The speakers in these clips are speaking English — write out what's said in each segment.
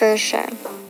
version.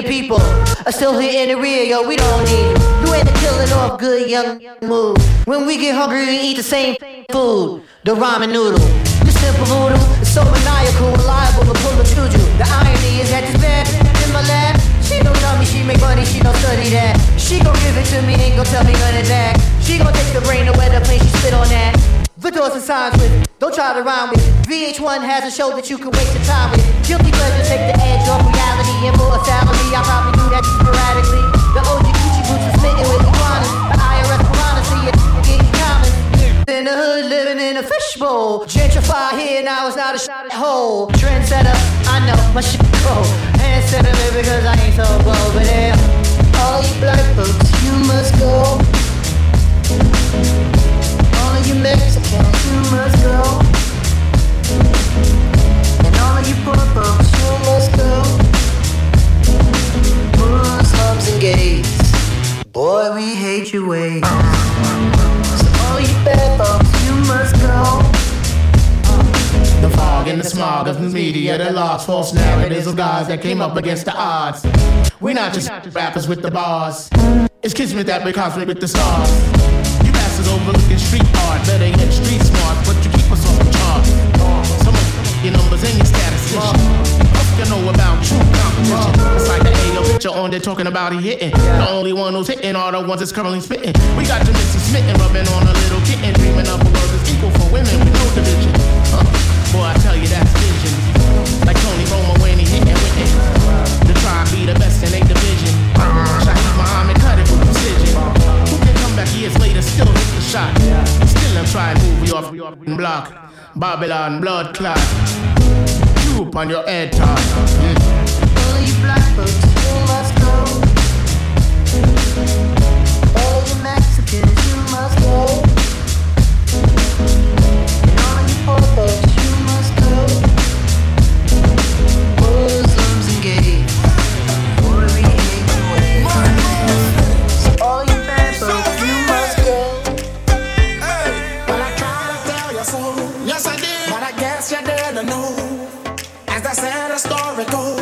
the people are still here in the rear, yo. We don't need you. You ain't killing off good young mood. When we get hungry, we eat the same food, the ramen noodle. You simple voodoo, it's so maniacal and liable to pull a juju. The irony is that this bad in my lap. She don't tell me she make money, she don't study that. She gon' give it to me, ain't gon' tell me none of that. She gon' take the brain away the plane, she spit on that. The doors and signs with, don't try to rhyme with. VH1 has a show that you can waste your time with. Guilty pleasure take the edge off reality and for a salary. I probably do that sporadically. The OG Gucci boots are smitten with iguanas. The IRS piranha see it getting common. In the hood, living in a fishbowl. Gentrify here, now it's not a shot at hole. Trendsetter, I know my shit cold. Handsetter, because I ain't so bold. But yeah, all you black folks, you must go. False narratives of guys that came up against the odds. We're not just rappers with the bars. It's kismet that we conflict with the stars. Bastards overlooking street art, better yet street smart, but you keep us the charts. Some of your numbers and your. Hope you know about true competition. It's like the AO picture on there talking about he hitting. The only one who's hitting are the ones that's currently spitting. We got your Missy smitten, rubbing on a little kitten, dreaming up a world that's equal for women with no division. Huh. Boy, I tell you shot? Still I'm trying to move you off your block. Babylon blood clot. You upon your head top. All you black folks, said, the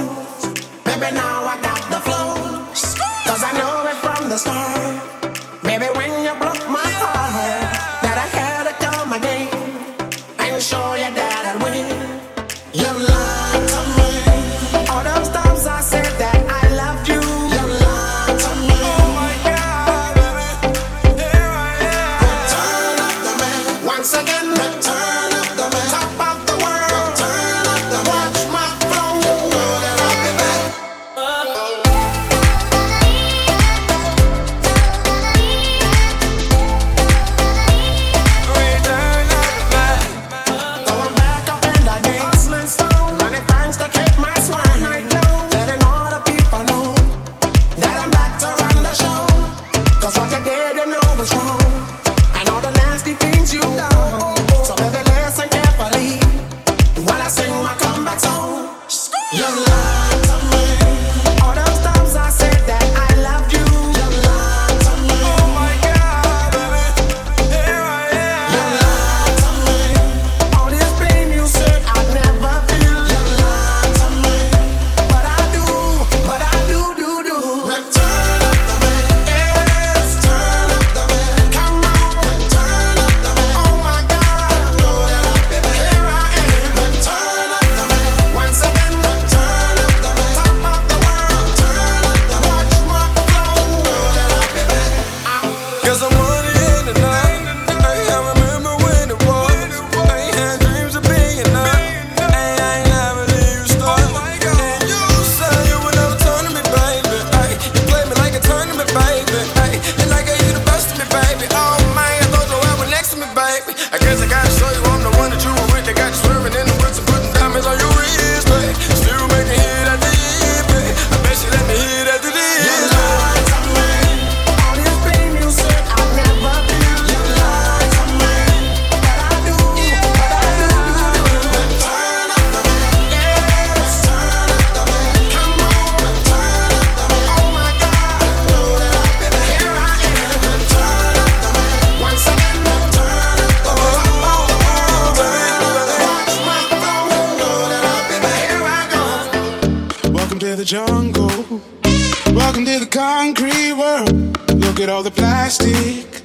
all the plastic.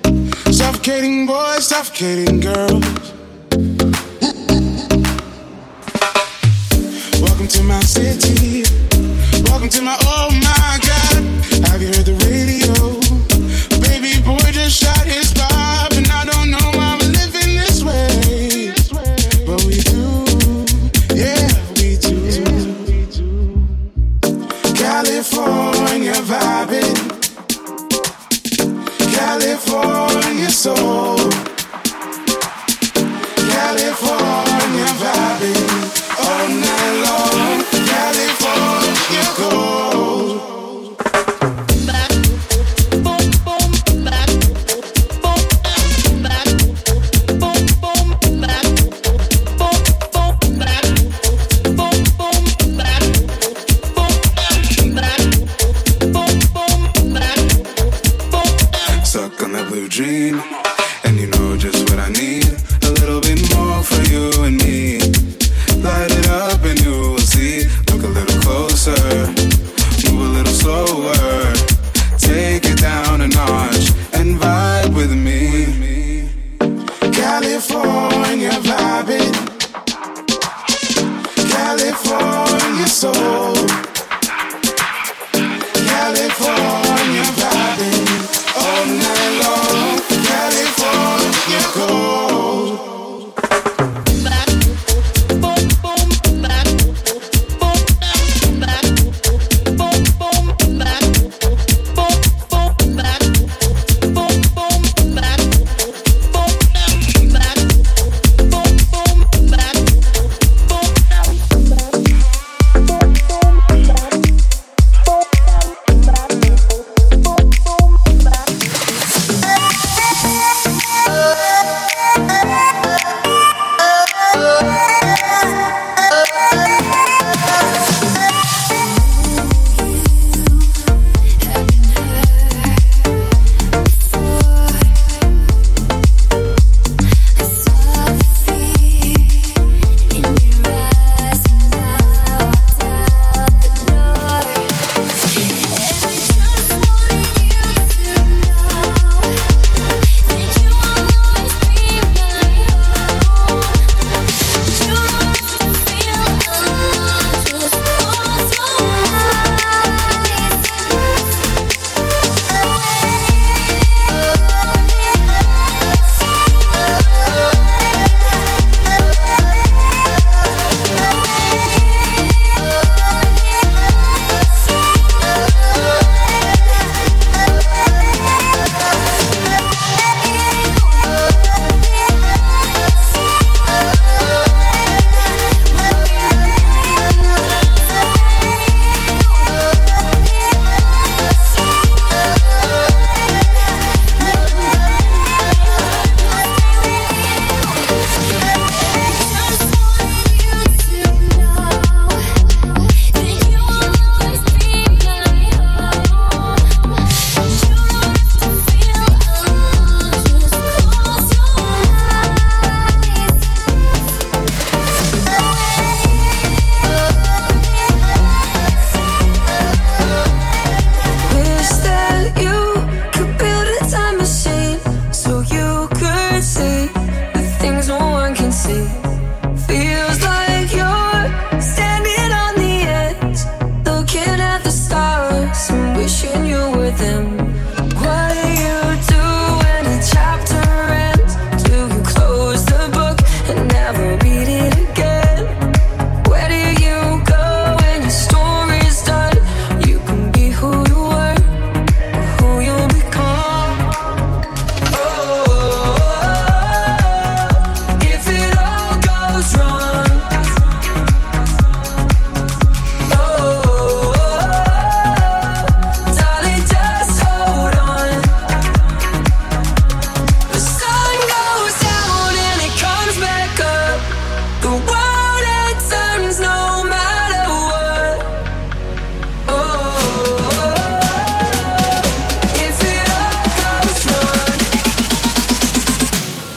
Suffocating boys, suffocating girls.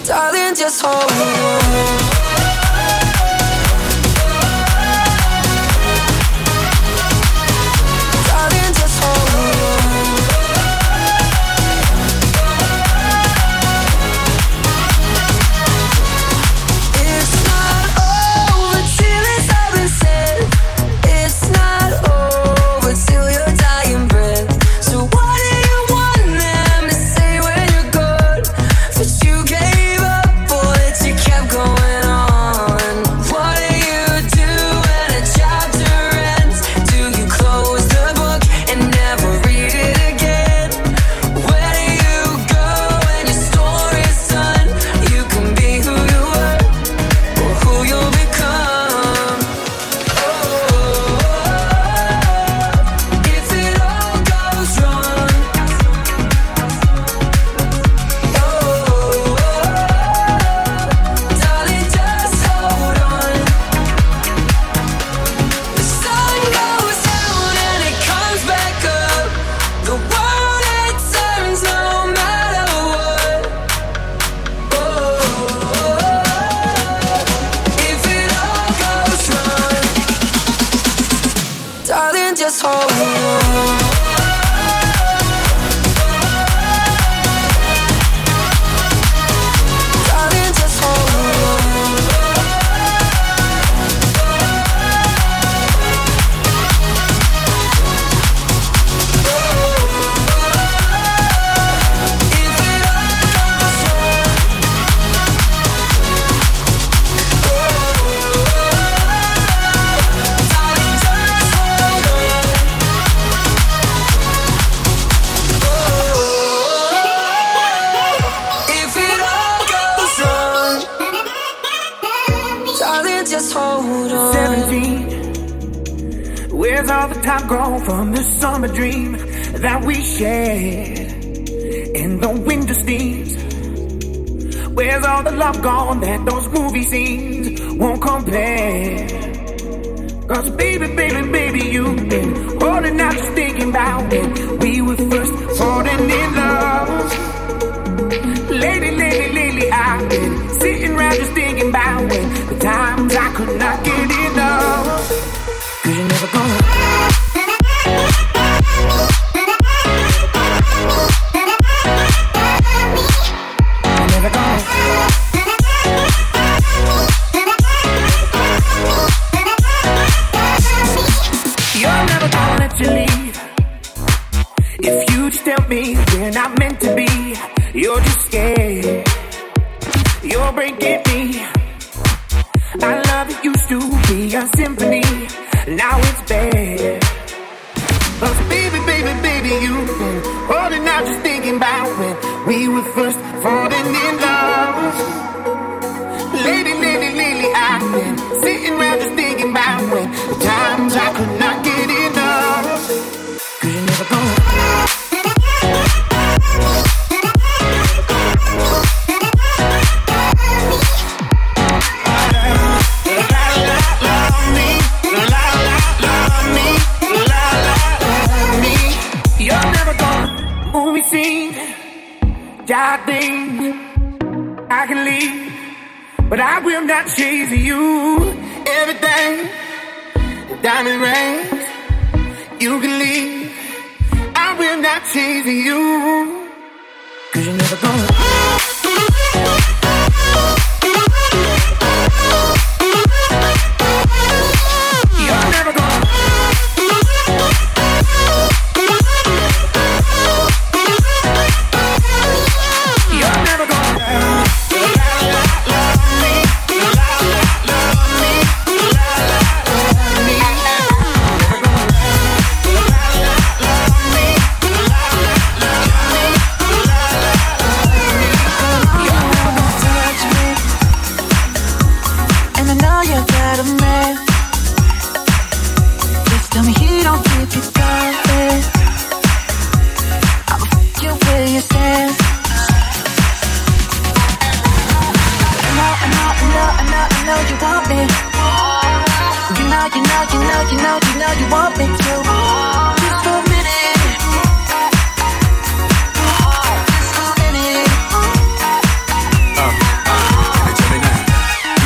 Darling, just hold on. Oh. Love gone that those movie scenes won't compare? Cause baby, baby, baby, you've been holding out just thinking about when we were first falling in love. Lately, lately, lately, I've been sitting around just thinking about when the times I could not I think I can leave, but I will not chase you. Everything, diamond rings, you can leave. I will not chase you, cause you're never gonna.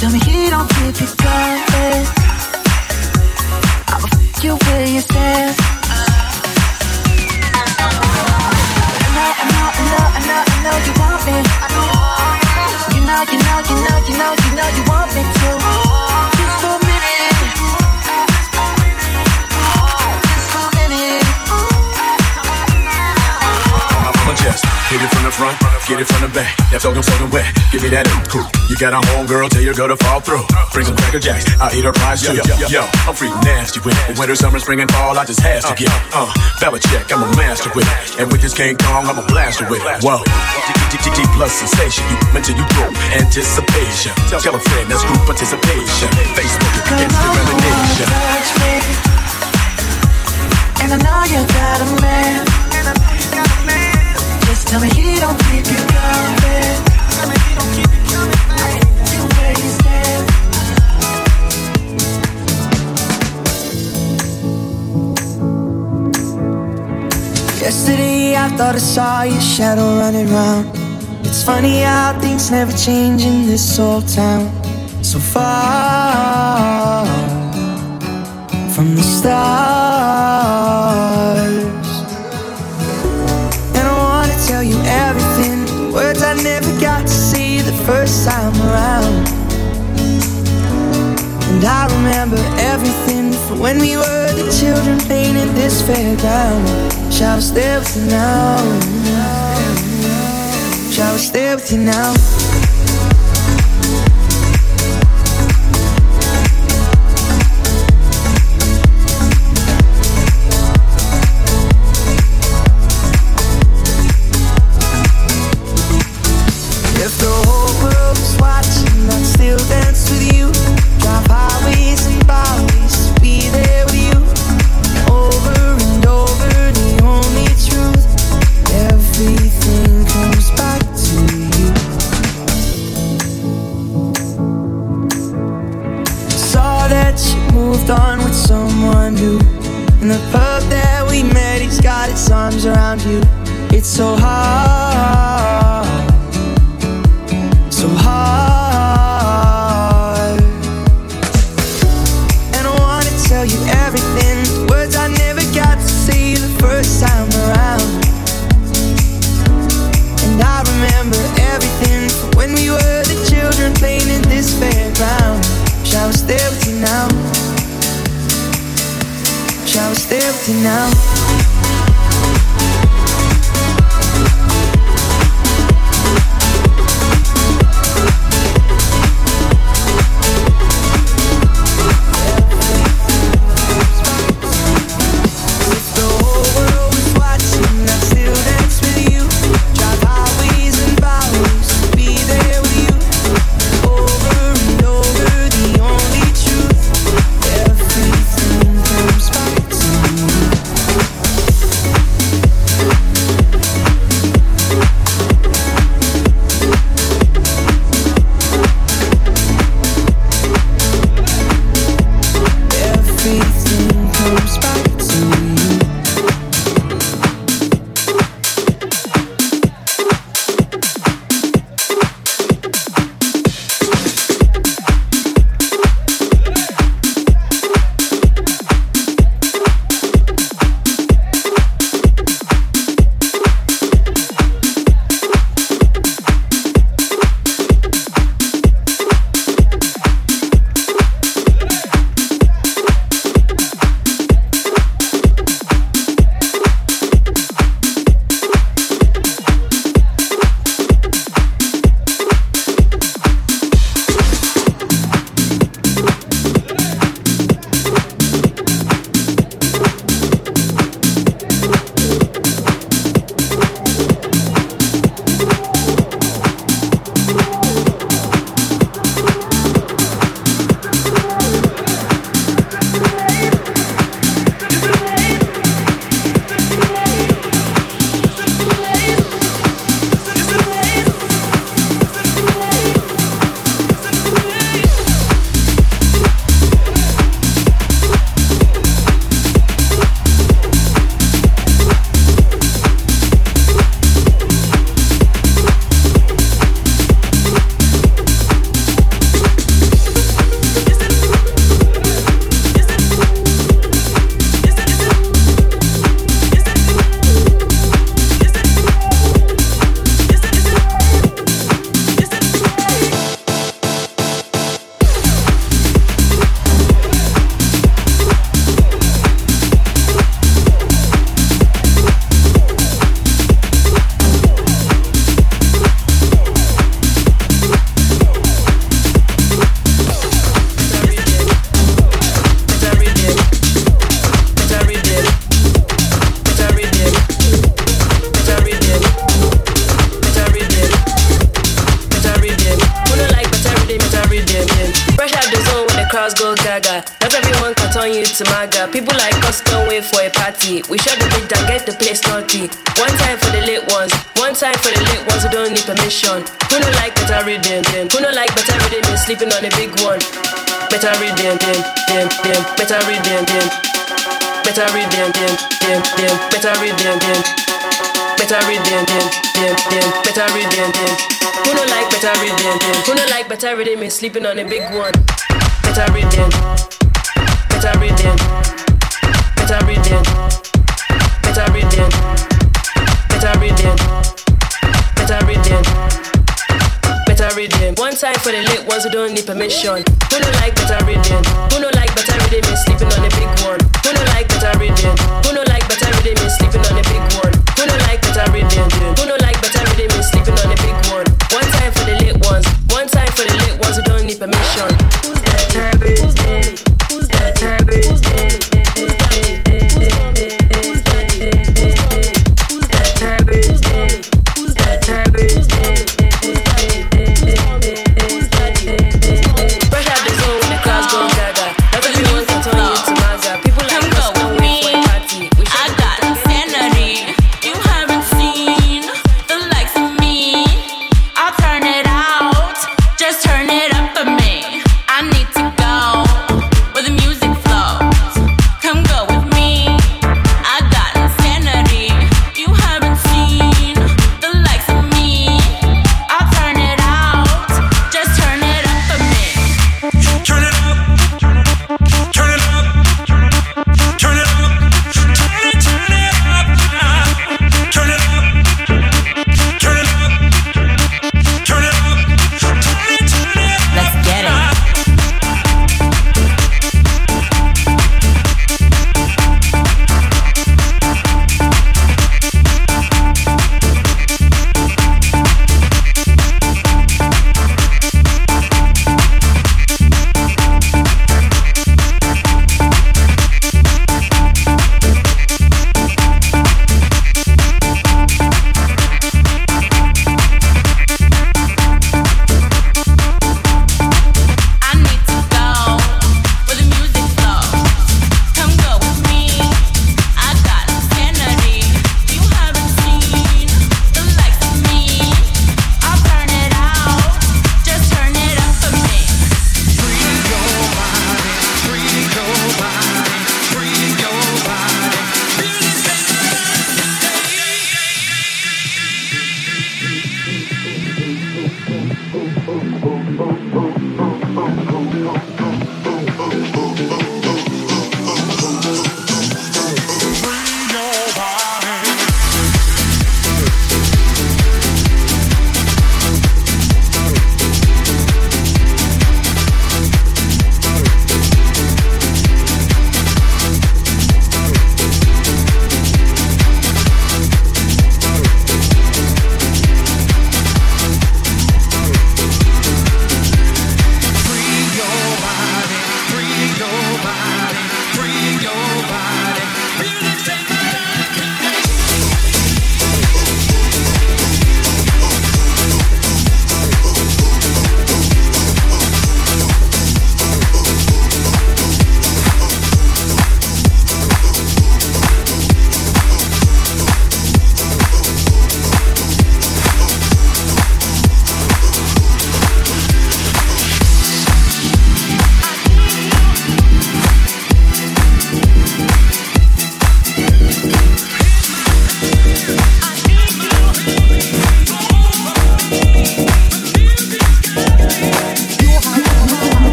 Tell me he don't keep you coming. I'ma f you where you stand. I know, I know, I know, I know, I know you want me. You know, you know, you know, you know, you know you want me to. Hit it from the front, get it from the back. That's all I'm soaking wet. Give me that cool. You got a homegirl, tell your girl to fall through. Bring some cracker jacks, I'll eat her prize too. Yo, yo, yo, I'm free nasty with it. Winter, summer, spring, and fall, I just has to get. Uh, ballot check, I'm a master with it. And with this King Kong, I'm a blaster with it. Whoa. T plus sensation, you mention you grow anticipation. Tell a friend that's group participation. Facebook, discrimination. And I know you got a man. Tell me he don't keep you coming. Tell me he don't keep you coming. Where you stand. Yesterday I thought I saw your shadow running round. It's funny how things never change in this old town. So far from the start. first time around. And I remember everything from when we were the children playing in this fairground. Shall I stay with you now? Shall I stay with you now? gaga. Not everyone can turn you to maga. People like us don't wait for a party. We shut the bid down, get the place naughty. One time for the lit ones, one time for the lit ones who don't need permission. Who don't like better rhythm? Who don't like better rhythm is sleeping on a big one. Better rhythm, dim, dim, dim, better rhythm, dim. Better rhythm, dim, dim, dim, better rhythm, dim. Better rhythm, dim, dim, dim, better rhythm, dim. Who don't like better rhythm, dim? Who don't like better rhythm is sleeping on a big one permission. Who better better? Who like better? Who like better sleeping on big one? Who like better? Who like better sleeping on big one? One time for the late ones, one time for the late ones who don't need permission. Who's that? Who's that? Who's that? Who's that? Fresh